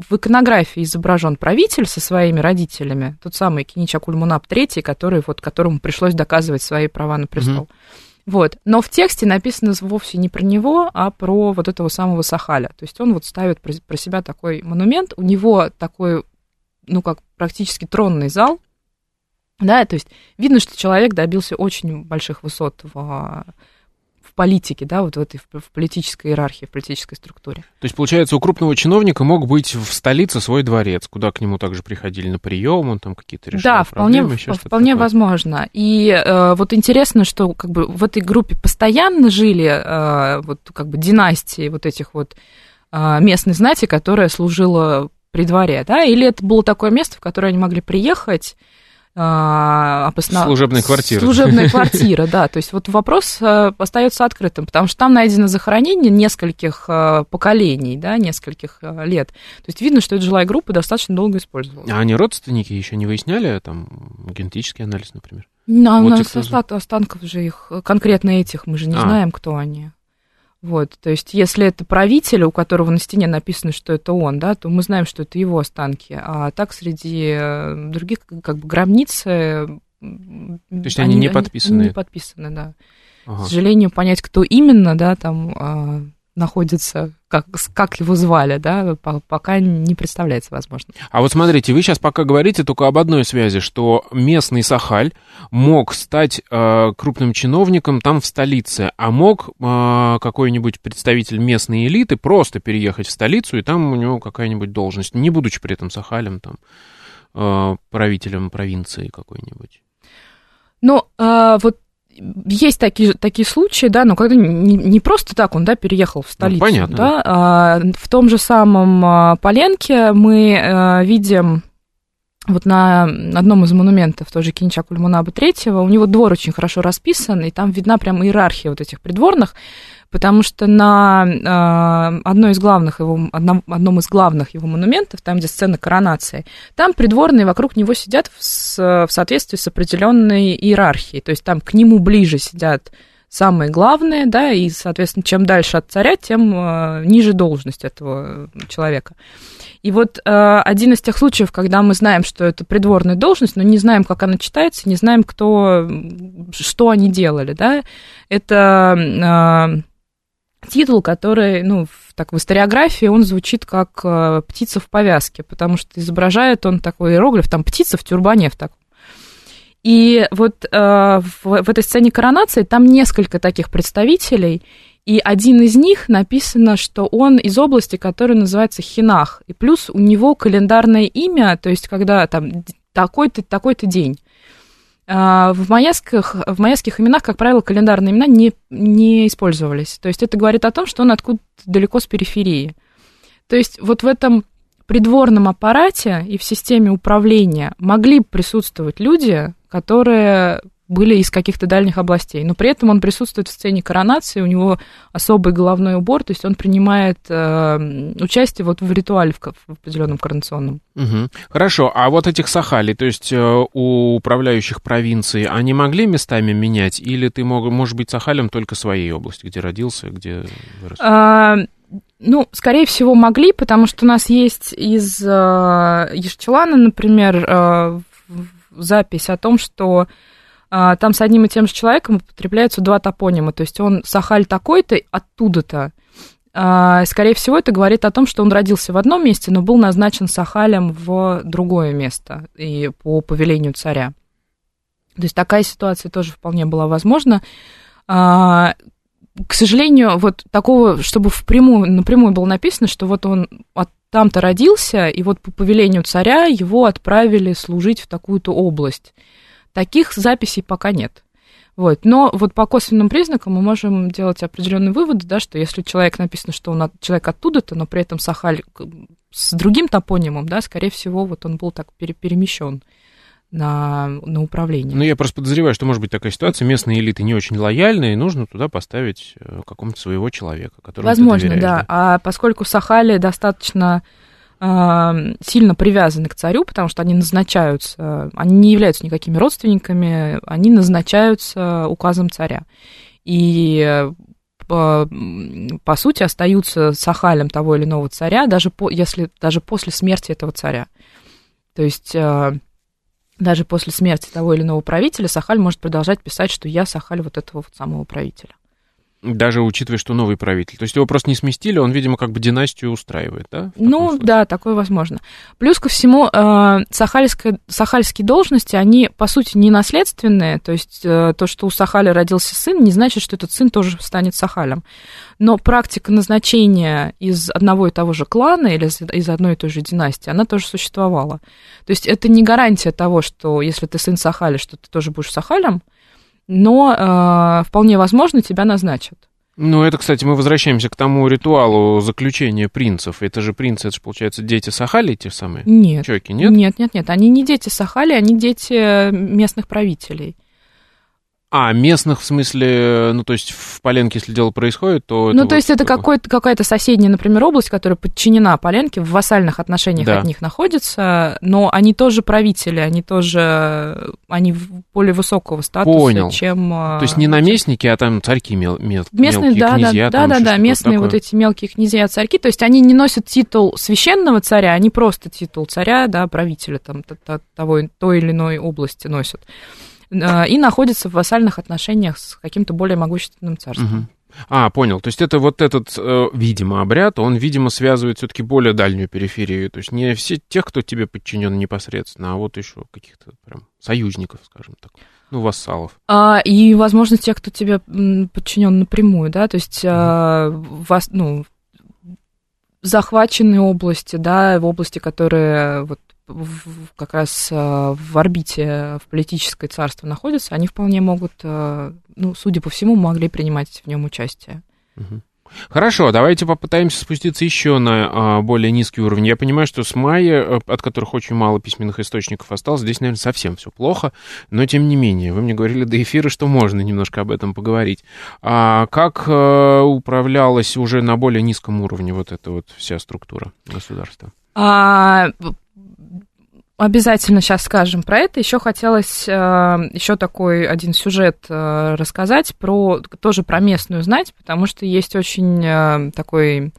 в иконографии изображен правитель со своими родителями, тот самый Киничакульмунап III, который, вот, которому пришлось доказывать свои права на престол. Mm-hmm. Вот. Но в тексте написано вовсе не про него, а про вот этого самого Сахаля. То есть он вот ставит про, себя такой монумент. У него такой, ну, как практически тронный зал. Да, то есть видно, что человек добился очень больших высот в в политике, да, вот в этой в политической иерархии, в политической структуре. То есть, получается, у крупного чиновника мог быть в столице свой дворец, куда к нему также приходили на прием, он там какие-то решал Да, вполне, проблемы, вполне возможно. И э, вот интересно, что как бы в этой группе постоянно жили э, вот как бы династии вот этих вот э, местной знати, которая служила при дворе, да, или это было такое место, в которое они могли приехать а, обоснов... Служебная квартира. Служебная квартира, да. То есть вот вопрос э, остается открытым, потому что там найдено захоронение нескольких э, поколений, да, нескольких э, лет. То есть видно, что эта жилая группа достаточно долго использовалась. А они родственники еще не выясняли, там, генетический анализ, например? Ну, вот у нас остат, останков же их, конкретно этих, мы же не а. знаем, кто они. Вот, то есть, если это правитель, у которого на стене написано, что это он, да, то мы знаем, что это его останки. А так среди э, других, как бы, гробницы... То есть они, они не подписаны? Они не подписаны, да. Ага. К сожалению, понять, кто именно, да, там а, находится, как, как его звали, да, пока не представляется возможно. А вот смотрите, вы сейчас пока говорите только об одной связи, что местный Сахаль мог стать э, крупным чиновником там в столице, а мог э, какой-нибудь представитель местной элиты просто переехать в столицу, и там у него какая-нибудь должность, не будучи при этом Сахалем, там, э, правителем провинции какой-нибудь. Ну, э, вот есть такие, такие случаи, да, но когда не, не просто так он, да, переехал в ну, столицу, ну, понятно. да, а, в том же самом а, Поленке мы а, видим вот на одном из монументов, тоже Кинчак Ульмунаба третьего, у него двор очень хорошо расписан, и там видна прям иерархия вот этих придворных, потому что на э, одной из главных его, одном, одном из главных его монументов, там, где сцена коронации, там придворные вокруг него сидят в, в соответствии с определенной иерархией, то есть там к нему ближе сидят самые главные, да, и, соответственно, чем дальше от царя, тем э, ниже должность этого человека. И вот э, один из тех случаев, когда мы знаем, что это придворная должность, но не знаем, как она читается, не знаем, кто, что они делали, да, это э, титул, который, ну, в, так в историографии он звучит как э, птица в повязке, потому что изображает он такой иероглиф, там птица в тюрбане в таком и вот э, в, в этой сцене коронации там несколько таких представителей, и один из них написано, что он из области, которая называется Хинах, и плюс у него календарное имя, то есть когда там такой-то такой-то день. Э, в майяских, в майяских именах, как правило, календарные имена не, не использовались. То есть это говорит о том, что он откуда-то далеко с периферии. То есть вот в этом придворном аппарате и в системе управления могли присутствовать люди, которые были из каких-то дальних областей. Но при этом он присутствует в сцене коронации, у него особый головной убор, то есть он принимает э, участие вот в ритуале в, в определенном коронационном. Угу. Хорошо, а вот этих сахали, то есть э, у управляющих провинций, они могли местами менять, или ты мог, можешь быть сахалем только своей области, где родился, где вырос? А, ну, скорее всего, могли, потому что у нас есть из э, Ешчелана, например, э, запись о том, что а, там с одним и тем же человеком употребляются два топонима, то есть он Сахаль такой-то оттуда-то. А, скорее всего, это говорит о том, что он родился в одном месте, но был назначен Сахалем в другое место и по повелению царя. То есть такая ситуация тоже вполне была возможна. А, к сожалению, вот такого, чтобы впрямую, напрямую было написано, что вот он от там-то родился, и вот по повелению царя его отправили служить в такую-то область. Таких записей пока нет. Вот. Но вот по косвенным признакам мы можем делать определенные выводы, да, что если человек написано, что он от, человек оттуда-то, но при этом Сахаль с другим топонимом, да, скорее всего, вот он был так пере, перемещен на, на управление. Ну, я просто подозреваю, что может быть такая ситуация, местные элиты не очень лояльные, и нужно туда поставить э, какого-то своего человека, которому Возможно, да. да. А поскольку Сахали достаточно э, сильно привязаны к царю, потому что они назначаются, они не являются никакими родственниками, они назначаются указом царя. И э, по, по сути остаются сахалем того или иного царя, даже по, если даже после смерти этого царя. То есть э, даже после смерти того или иного правителя Сахаль может продолжать писать, что я Сахаль вот этого вот самого правителя. Даже учитывая, что новый правитель. То есть его просто не сместили, он, видимо, как бы династию устраивает, да? Ну, случае? да, такое возможно. Плюс ко всему, э, сахальские должности, они, по сути, не наследственные. То есть э, то, что у Сахаля родился сын, не значит, что этот сын тоже станет Сахалем. Но практика назначения из одного и того же клана или из одной и той же династии, она тоже существовала. То есть это не гарантия того, что если ты сын Сахаля, что ты тоже будешь Сахалем, но э, вполне возможно тебя назначат. Ну, это, кстати, мы возвращаемся к тому ритуалу заключения принцев. Это же принцы, это же, получается, дети Сахали те самые? Нет. Чоки, нет? Нет, нет, нет. Они не дети Сахали, они дети местных правителей. А, местных в смысле, ну, то есть в Поленке, если дело происходит, то... Ну, то вот... есть это какая-то соседняя, например, область, которая подчинена Поленке, в вассальных отношениях да. от них находится, но они тоже правители, они тоже, они более высокого статуса, Понял. чем... То есть не наместники, а там царьки мел, мел, местные, мелкие да, князья. Да, да, да, местные вот эти мелкие князья, царьки, то есть они не носят титул священного царя, они просто титул царя, да, правителя там того, той или иной области носят. Э, и находится в вассальных отношениях с каким-то более могущественным царством. Угу. А, понял. То есть это вот этот, э, видимо, обряд, он, видимо, связывает все-таки более дальнюю периферию. То есть не все тех, кто тебе подчинен непосредственно, а вот еще каких-то прям союзников, скажем так. Ну, вассалов. А, и, возможно, тех, кто тебе подчинен напрямую, да, то есть а, вас, ну, захваченные области, да, в области, которые вот в, как раз э, в орбите в политическое царство находятся, они вполне могут, э, ну, судя по всему, могли принимать в нем участие. Хорошо, давайте попытаемся спуститься еще на а, более низкий уровень. Я понимаю, что с мая, э, от которых очень мало письменных источников осталось, здесь, наверное, совсем все плохо, но тем не менее, вы мне говорили до эфира, что можно немножко об этом поговорить. А как а, управлялась уже на более низком уровне вот эта вот вся структура государства? А, обязательно сейчас скажем про это. Еще хотелось э, еще такой один сюжет э, рассказать про тоже про местную знать, потому что есть очень э, такой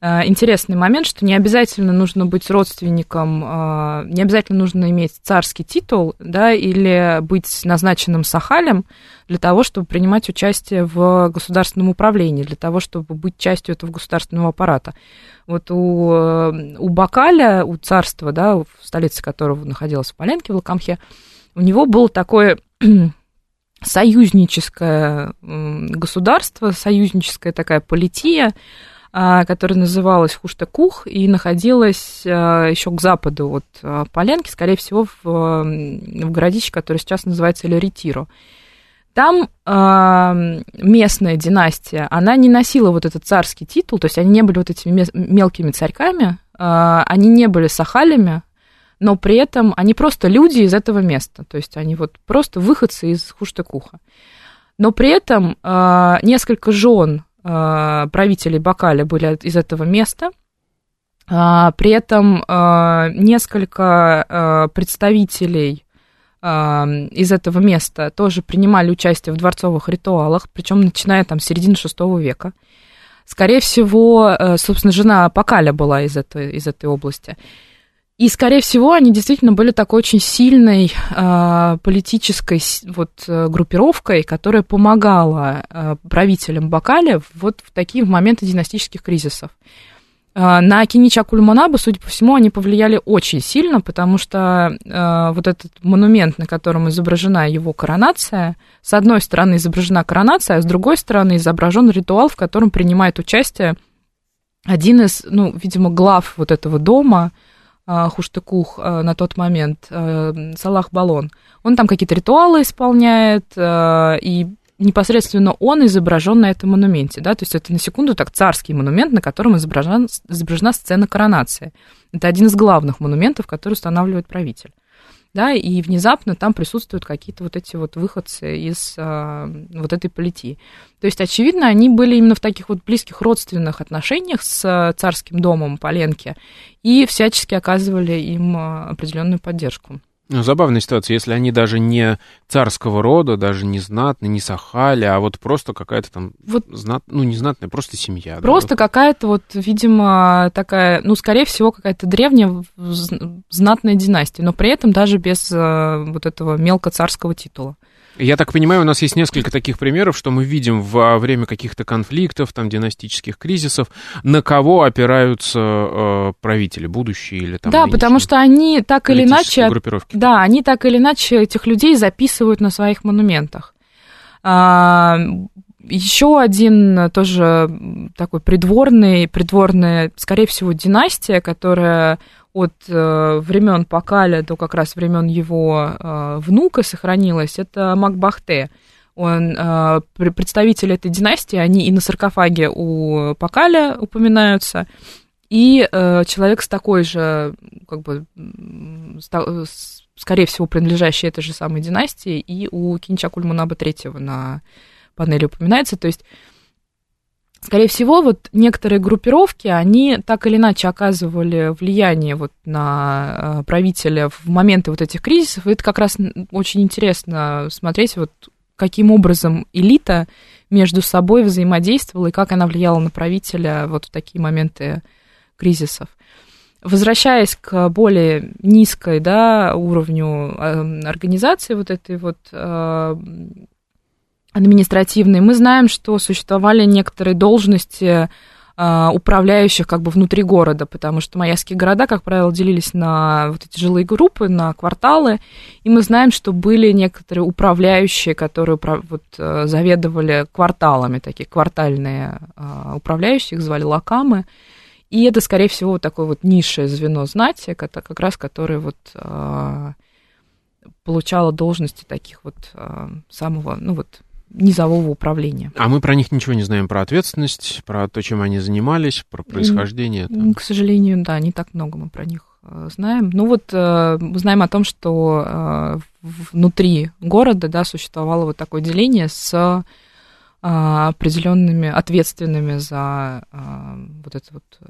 интересный момент, что не обязательно нужно быть родственником, э, не обязательно нужно иметь царский титул, да, или быть назначенным сахалем для того, чтобы принимать участие в государственном управлении, для того, чтобы быть частью этого государственного аппарата. Вот у, э, у Бакаля, у царства, да, в столице которого находилась в Поленке, в Лакамхе, у него было такое союзническое государство, союзническая такая полития, которая называлась Хуштакух и находилась а, еще к западу от а, Поленки, скорее всего, в, в городище, которое сейчас называется Леретиро. Там э, местная династия, она не носила вот этот царский титул, то есть они не были вот этими мелкими царьками, э, они не были сахалями, но при этом они просто люди из этого места, то есть они вот просто выходцы из Хуштекуха. Но при этом э, несколько жен правителей Бакаля были из этого места, э, при этом э, несколько э, представителей из этого места тоже принимали участие в дворцовых ритуалах, причем начиная там с середины VI века. Скорее всего, э, собственно, жена Пакаля была из этой, из этой области. И, скорее всего, они действительно были такой очень сильной э, политической вот, э, группировкой, которая помогала э, правителям Бакаля вот в такие моменты династических кризисов. А, на Кинича Кульманаба, судя по всему, они повлияли очень сильно, потому что э, вот этот монумент, на котором изображена его коронация, с одной стороны изображена коронация, а с другой стороны изображен ритуал, в котором принимает участие один из, ну, видимо, глав вот этого дома, э, Хуштыкух э, на тот момент, э, Салах Балон. Он там какие-то ритуалы исполняет, э, и непосредственно он изображен на этом монументе, да, то есть это на секунду так царский монумент, на котором изображена, изображена сцена коронации. Это один из главных монументов, который устанавливает правитель. Да, и внезапно там присутствуют какие-то вот эти вот выходцы из а, вот этой политии. То есть, очевидно, они были именно в таких вот близких родственных отношениях с царским домом Поленки и всячески оказывали им а, определенную поддержку. Ну, забавная ситуация, если они даже не царского рода, даже не знатные, не сахали, а вот просто какая-то там вот, знат, ну, не знатная, просто семья. Просто да, какая-то вот, видимо, такая, ну, скорее всего, какая-то древняя знатная династия, но при этом даже без э, вот этого мелкоцарского титула. Я так понимаю, у нас есть несколько таких примеров, что мы видим во время каких-то конфликтов, там, династических кризисов, на кого опираются э, правители, будущие или там... Да, потому что они так или иначе... Да, они так или иначе этих людей записывают на своих монументах. А, еще один тоже такой придворный, придворная, скорее всего, династия, которая от э, времен Пакаля до как раз времен его э, внука сохранилась, это Макбахте. Он э, представитель этой династии, они и на саркофаге у Пакаля упоминаются, и э, человек с такой же, как бы, с, скорее всего, принадлежащий этой же самой династии, и у Кинчакульмунаба III на панели упоминается. То есть Скорее всего, вот некоторые группировки, они так или иначе оказывали влияние вот на э, правителя в моменты вот этих кризисов. Это как раз очень интересно смотреть, вот каким образом элита между собой взаимодействовала и как она влияла на правителя вот в такие моменты кризисов. Возвращаясь к более низкой да, уровню э, организации вот этой вот э, административные, мы знаем, что существовали некоторые должности а, управляющих как бы внутри города, потому что майяские города, как правило, делились на вот эти жилые группы, на кварталы, и мы знаем, что были некоторые управляющие, которые вот, э, заведовали кварталами, такие квартальные а, управляющие, их звали лакамы, и это, скорее всего, вот такое вот низшее звено знати, как раз которое вот а, получало должности таких вот самого, ну вот, низового управления. А мы про них ничего не знаем, про ответственность, про то, чем они занимались, про происхождение? Там. К сожалению, да, не так много мы про них э, знаем. Ну вот э, мы знаем о том, что э, внутри города да, существовало вот такое деление с определенными ответственными за вот это вот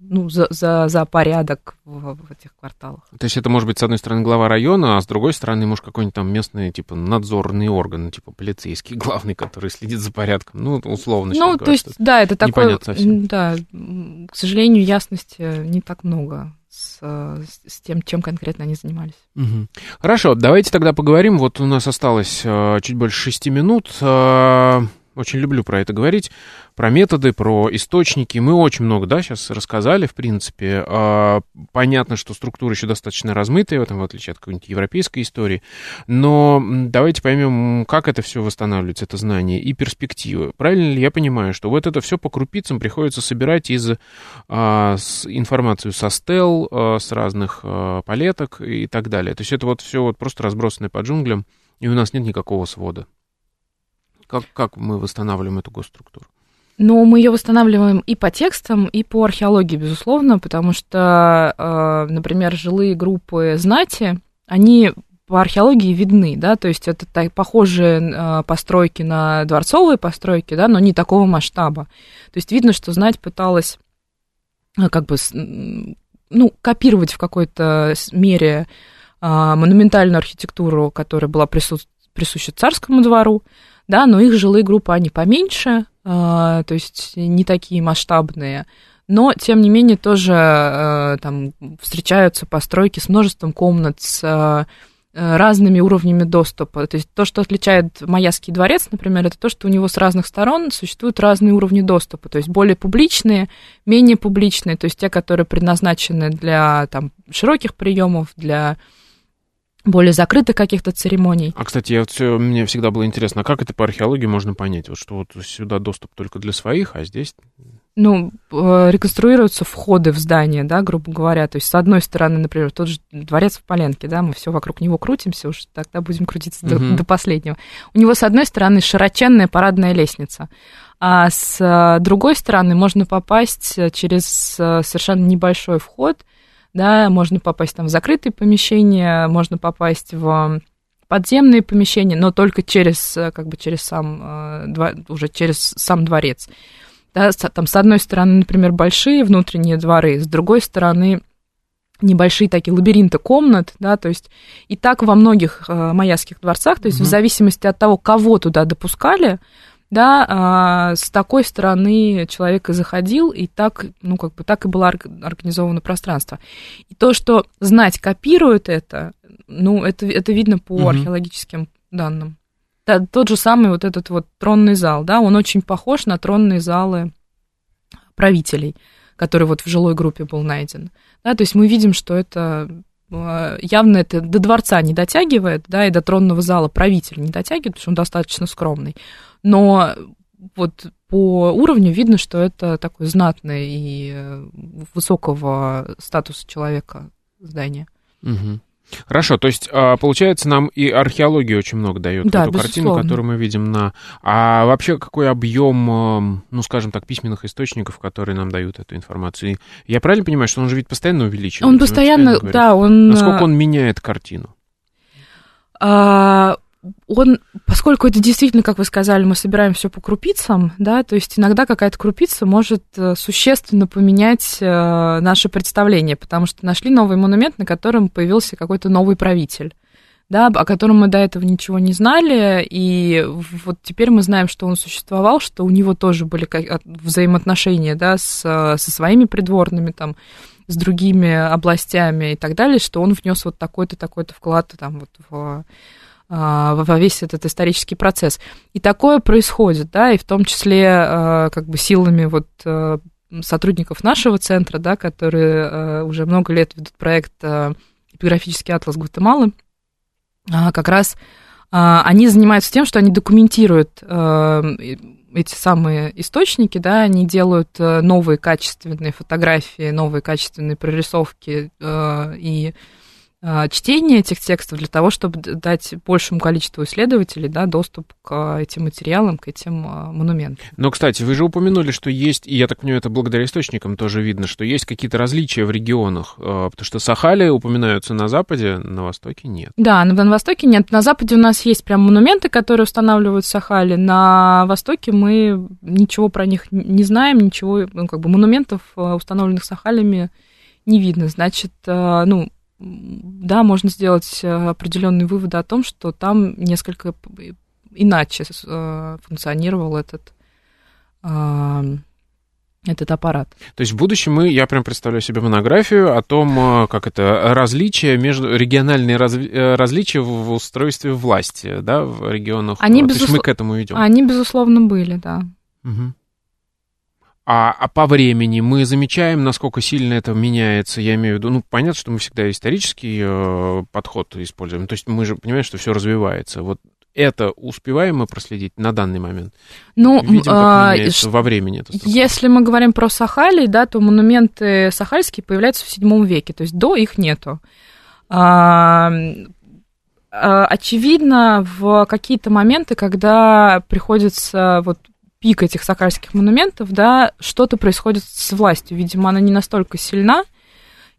ну, за, за, за порядок в, в этих кварталах. То есть это может быть, с одной стороны, глава района, а с другой стороны, может, какой-нибудь там местный, типа, надзорный орган, типа, полицейский главный, который следит за порядком. Ну, условно. Ну, то говоря, есть, да, это такое, да, к сожалению, ясности не так много с, с тем, чем конкретно они занимались. Угу. Хорошо, давайте тогда поговорим. Вот у нас осталось uh, чуть больше шести минут. Очень люблю про это говорить, про методы, про источники. Мы очень много, да, сейчас рассказали, в принципе. А, понятно, что структура еще достаточно размытая, в этом в отличие от какой-нибудь европейской истории. Но давайте поймем, как это все восстанавливается, это знание и перспективы. Правильно ли я понимаю, что вот это все по крупицам приходится собирать из а, информацию со стел, а, с разных палеток и так далее. То есть это вот все вот просто разбросанное по джунглям, и у нас нет никакого свода. Как, как мы восстанавливаем эту госструктуру? Ну, мы ее восстанавливаем и по текстам, и по археологии, безусловно, потому что, э, например, жилые группы знати, они по археологии видны, да, то есть это так, похожие э, постройки на дворцовые постройки, да, но не такого масштаба. То есть видно, что знать пыталась э, как бы, ну, копировать в какой-то мере монументальную архитектуру, которая была прису- присуща царскому двору, да, но их жилые группы, они поменьше, а, то есть не такие масштабные, но, тем не менее, тоже а, там встречаются постройки с множеством комнат, с а, разными уровнями доступа. То есть то, что отличает Майяский дворец, например, это то, что у него с разных сторон существуют разные уровни доступа. То есть более публичные, менее публичные, то есть те, которые предназначены для там, широких приемов, для более закрытых каких-то церемоний. А, кстати, я все, мне всегда было интересно, а как это по археологии можно понять? Вот что вот сюда доступ только для своих, а здесь... Ну, э, реконструируются входы в здание, да, грубо говоря. То есть, с одной стороны, например, тот же дворец в Поленке, да, мы все вокруг него крутимся, уж тогда будем крутиться угу. до, до последнего. У него, с одной стороны, широченная парадная лестница, а с э, другой стороны можно попасть через э, совершенно небольшой вход – да, можно попасть там в закрытые помещения, можно попасть в подземные помещения, но только через, э, как бы через сам, э, уже через сам дворец. Да, там, с одной стороны, например, большие внутренние дворы, с другой стороны, небольшие такие лабиринты комнат, да, то есть и так во многих э, майяских дворцах, то есть угу. в зависимости от того, кого туда допускали, да, а, с такой стороны человек и заходил, и так, ну, как бы так и было организовано пространство. И то, что знать копирует это, ну, это, это видно по угу. археологическим данным. Да, тот же самый вот этот вот тронный зал, да, он очень похож на тронные залы правителей, который вот в жилой группе был найден. Да, то есть мы видим, что это а, явно это до дворца не дотягивает, да, и до тронного зала правитель не дотягивает, потому что он достаточно скромный. Но вот по уровню видно, что это такой знатный и э, высокого статуса человека здание. Угу. Хорошо, то есть, а, получается, нам и археология очень много дает да, эту безусловно. картину, которую мы видим на... А вообще какой объем, эм, ну, скажем так, письменных источников, которые нам дают эту информацию? Я правильно понимаю, что он же ведь постоянно увеличивается? Он постоянно, постоянно да, он... Насколько он меняет картину? А, он, поскольку это действительно, как вы сказали, мы собираем все по крупицам, да, то есть иногда какая-то крупица может э, существенно поменять э, наше представление, потому что нашли новый монумент, на котором появился какой-то новый правитель да, о котором мы до этого ничего не знали, и вот теперь мы знаем, что он существовал, что у него тоже были взаимоотношения, да, с, со своими придворными, там, с другими областями и так далее, что он внес вот такой-то, такой-то вклад, там, вот в во весь этот исторический процесс. И такое происходит, да, и в том числе а, как бы силами вот а, сотрудников нашего центра, да, которые уже много лет ведут проект «Эпиграфический атлас Гватемалы», как раз они занимаются тем, что они документируют эти самые источники, да, они делают новые качественные фотографии, новые качественные прорисовки и а, чтение этих текстов для того, чтобы дать большему количеству исследователей да, доступ к этим материалам, к этим а, монументам. Но, кстати, вы же упомянули, что есть, и я так понимаю, это благодаря источникам тоже видно, что есть какие-то различия в регионах, а, потому что Сахали упоминаются на Западе, на Востоке нет. Да, на, на Востоке нет. На Западе у нас есть прям монументы, которые устанавливают Сахали. На Востоке мы ничего про них не знаем, ничего, ну, как бы монументов, установленных Сахалями, не видно. Значит, ну, да, можно сделать э, определенные выводы о том, что там несколько иначе э, функционировал этот э, этот аппарат. То есть в будущем мы, я прям представляю себе монографию о том, как это различия между региональные раз, различия в устройстве власти, да, в регионах. Они, То безуслов... есть мы к этому идем. Они безусловно были, да. Угу. А, а по времени мы замечаем, насколько сильно это меняется. Я имею в виду, ну, понятно, что мы всегда исторический э, подход используем. То есть мы же понимаем, что все развивается. Вот это успеваем мы проследить на данный момент? Ну, Видим, как а, меняется во времени. Это если мы говорим про Сахалий, да, то монументы сахальские появляются в VII веке, то есть до их нету. А, а, очевидно, в какие-то моменты, когда приходится вот пик этих сакальских монументов, да, что-то происходит с властью. Видимо, она не настолько сильна,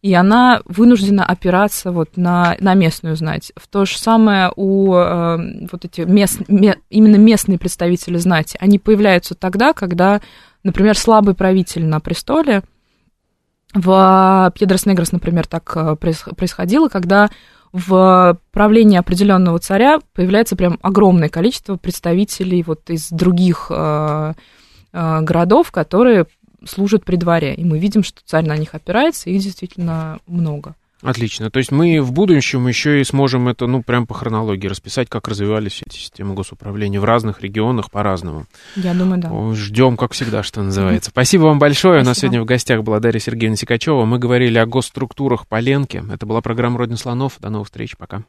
и она вынуждена опираться вот на, на местную знать. В то же самое у э, вот эти мест, ме, именно местные представители знати, они появляются тогда, когда, например, слабый правитель на престоле, в Пьедрос Негрос, например, так э, происходило, когда в правлении определенного царя появляется прям огромное количество представителей вот из других э, э, городов, которые служат при дворе. И мы видим, что царь на них опирается, их действительно много. Отлично. То есть мы в будущем еще и сможем это, ну, прям по хронологии расписать, как развивались эти системы госуправления в разных регионах по-разному. Я думаю, да. Ждем, как всегда, что называется. Спасибо вам большое. Спасибо. У нас сегодня в гостях была Дарья Сергеевна Сикачева. Мы говорили о госструктурах по Ленке. Это была программа «Родина слонов». До новых встреч. Пока.